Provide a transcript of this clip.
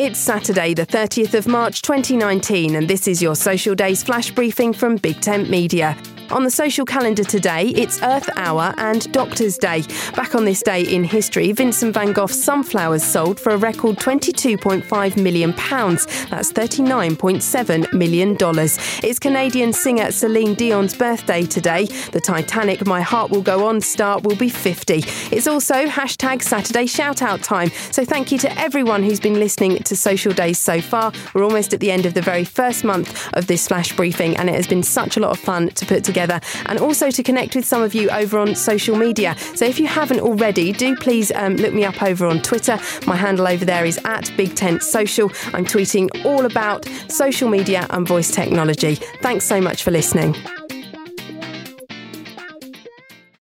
It's Saturday, the 30th of March 2019, and this is your Social Days flash briefing from Big Tent Media. On the social calendar today, it's Earth Hour and Doctor's Day. Back on this day in history, Vincent van Gogh's Sunflowers sold for a record £22.5 million. That's $39.7 million. It's Canadian singer Celine Dion's birthday today. The Titanic My Heart Will Go On star will be 50. It's also hashtag Saturday shout out time. So thank you to everyone who's been listening to Social Days so far. We're almost at the end of the very first month of this flash briefing, and it has been such a lot of fun to put together together and also to connect with some of you over on social media. So if you haven't already, do please um, look me up over on Twitter. My handle over there is at Big Tent Social. I'm tweeting all about social media and voice technology. Thanks so much for listening.